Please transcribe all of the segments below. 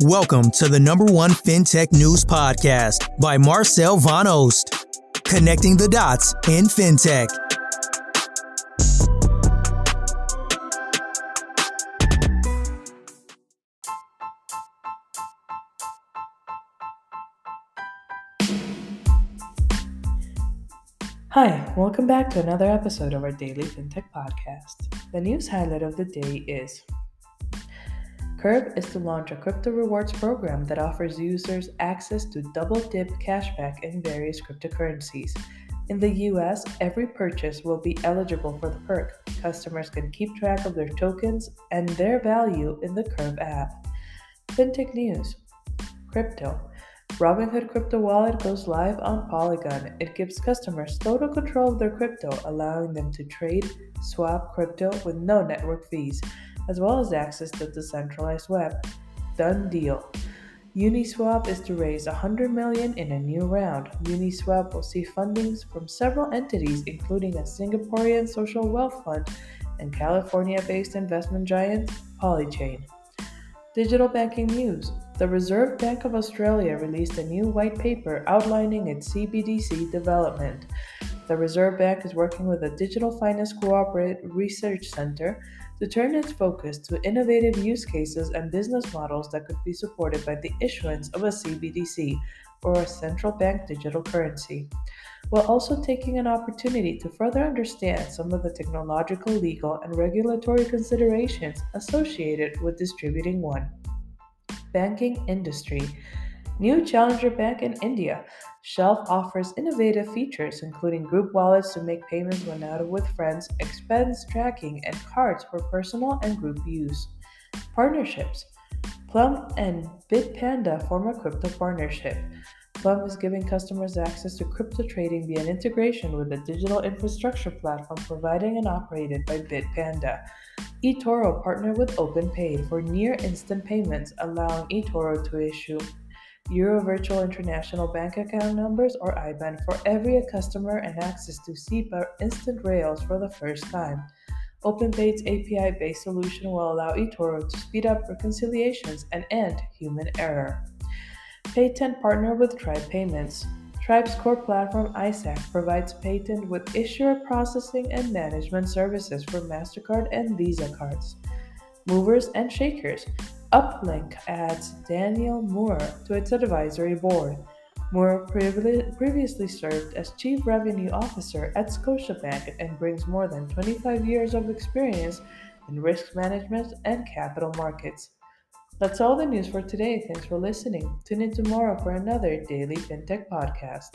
Welcome to the number one FinTech news podcast by Marcel Van Oost, connecting the dots in FinTech. Hi, welcome back to another episode of our daily FinTech podcast. The news highlight of the day is Curve is to launch a crypto rewards program that offers users access to double dip cashback in various cryptocurrencies. In the US, every purchase will be eligible for the perk. Customers can keep track of their tokens and their value in the Curve app. FinTech News Crypto. Robinhood Crypto Wallet goes live on Polygon. It gives customers total control of their crypto, allowing them to trade, swap crypto with no network fees as well as access to the decentralized web. Done deal. Uniswap is to raise 100 million in a new round. Uniswap will see fundings from several entities including a Singaporean social wealth fund and California-based investment giant Polychain. Digital banking news. The Reserve Bank of Australia released a new white paper outlining its CBDC development. The Reserve Bank is working with the Digital Finance Cooperative Research Center to turn its focus to innovative use cases and business models that could be supported by the issuance of a CBDC or a central bank digital currency, while also taking an opportunity to further understand some of the technological, legal, and regulatory considerations associated with distributing one. Banking industry. New challenger bank in India Shelf offers innovative features, including group wallets to make payments when out with friends, expense tracking, and cards for personal and group use. Partnerships Plum and Bitpanda form a crypto partnership. Plum is giving customers access to crypto trading via an integration with a digital infrastructure platform provided and operated by Bitpanda. eToro partnered with OpenPayd for near instant payments, allowing eToro to issue Euro Virtual International Bank Account numbers or IBAN for every customer and access to SEPA instant rails for the first time. OpenPayd's API based solution will allow eToro to speed up reconciliations and end human error. Paytm partner with Tribe Payments. Tribe's core platform ISAC provides Paytm with issuer processing and management services for MasterCard and Visa cards. Movers and shakers. Uplink adds Daniel Moore to its advisory board. Moore previously served as Chief Revenue Officer at Scotiabank and brings more than 25 years of experience in risk management and capital markets. That's all the news for today. Thanks for listening. Tune in tomorrow for another daily FinTech podcast.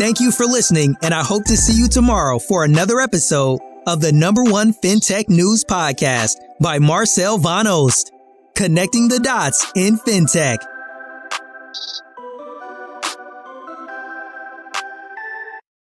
Thank you for listening, and I hope to see you tomorrow for another episode of the number one FinTech News Podcast by Marcel Van Oost, connecting the dots in FinTech.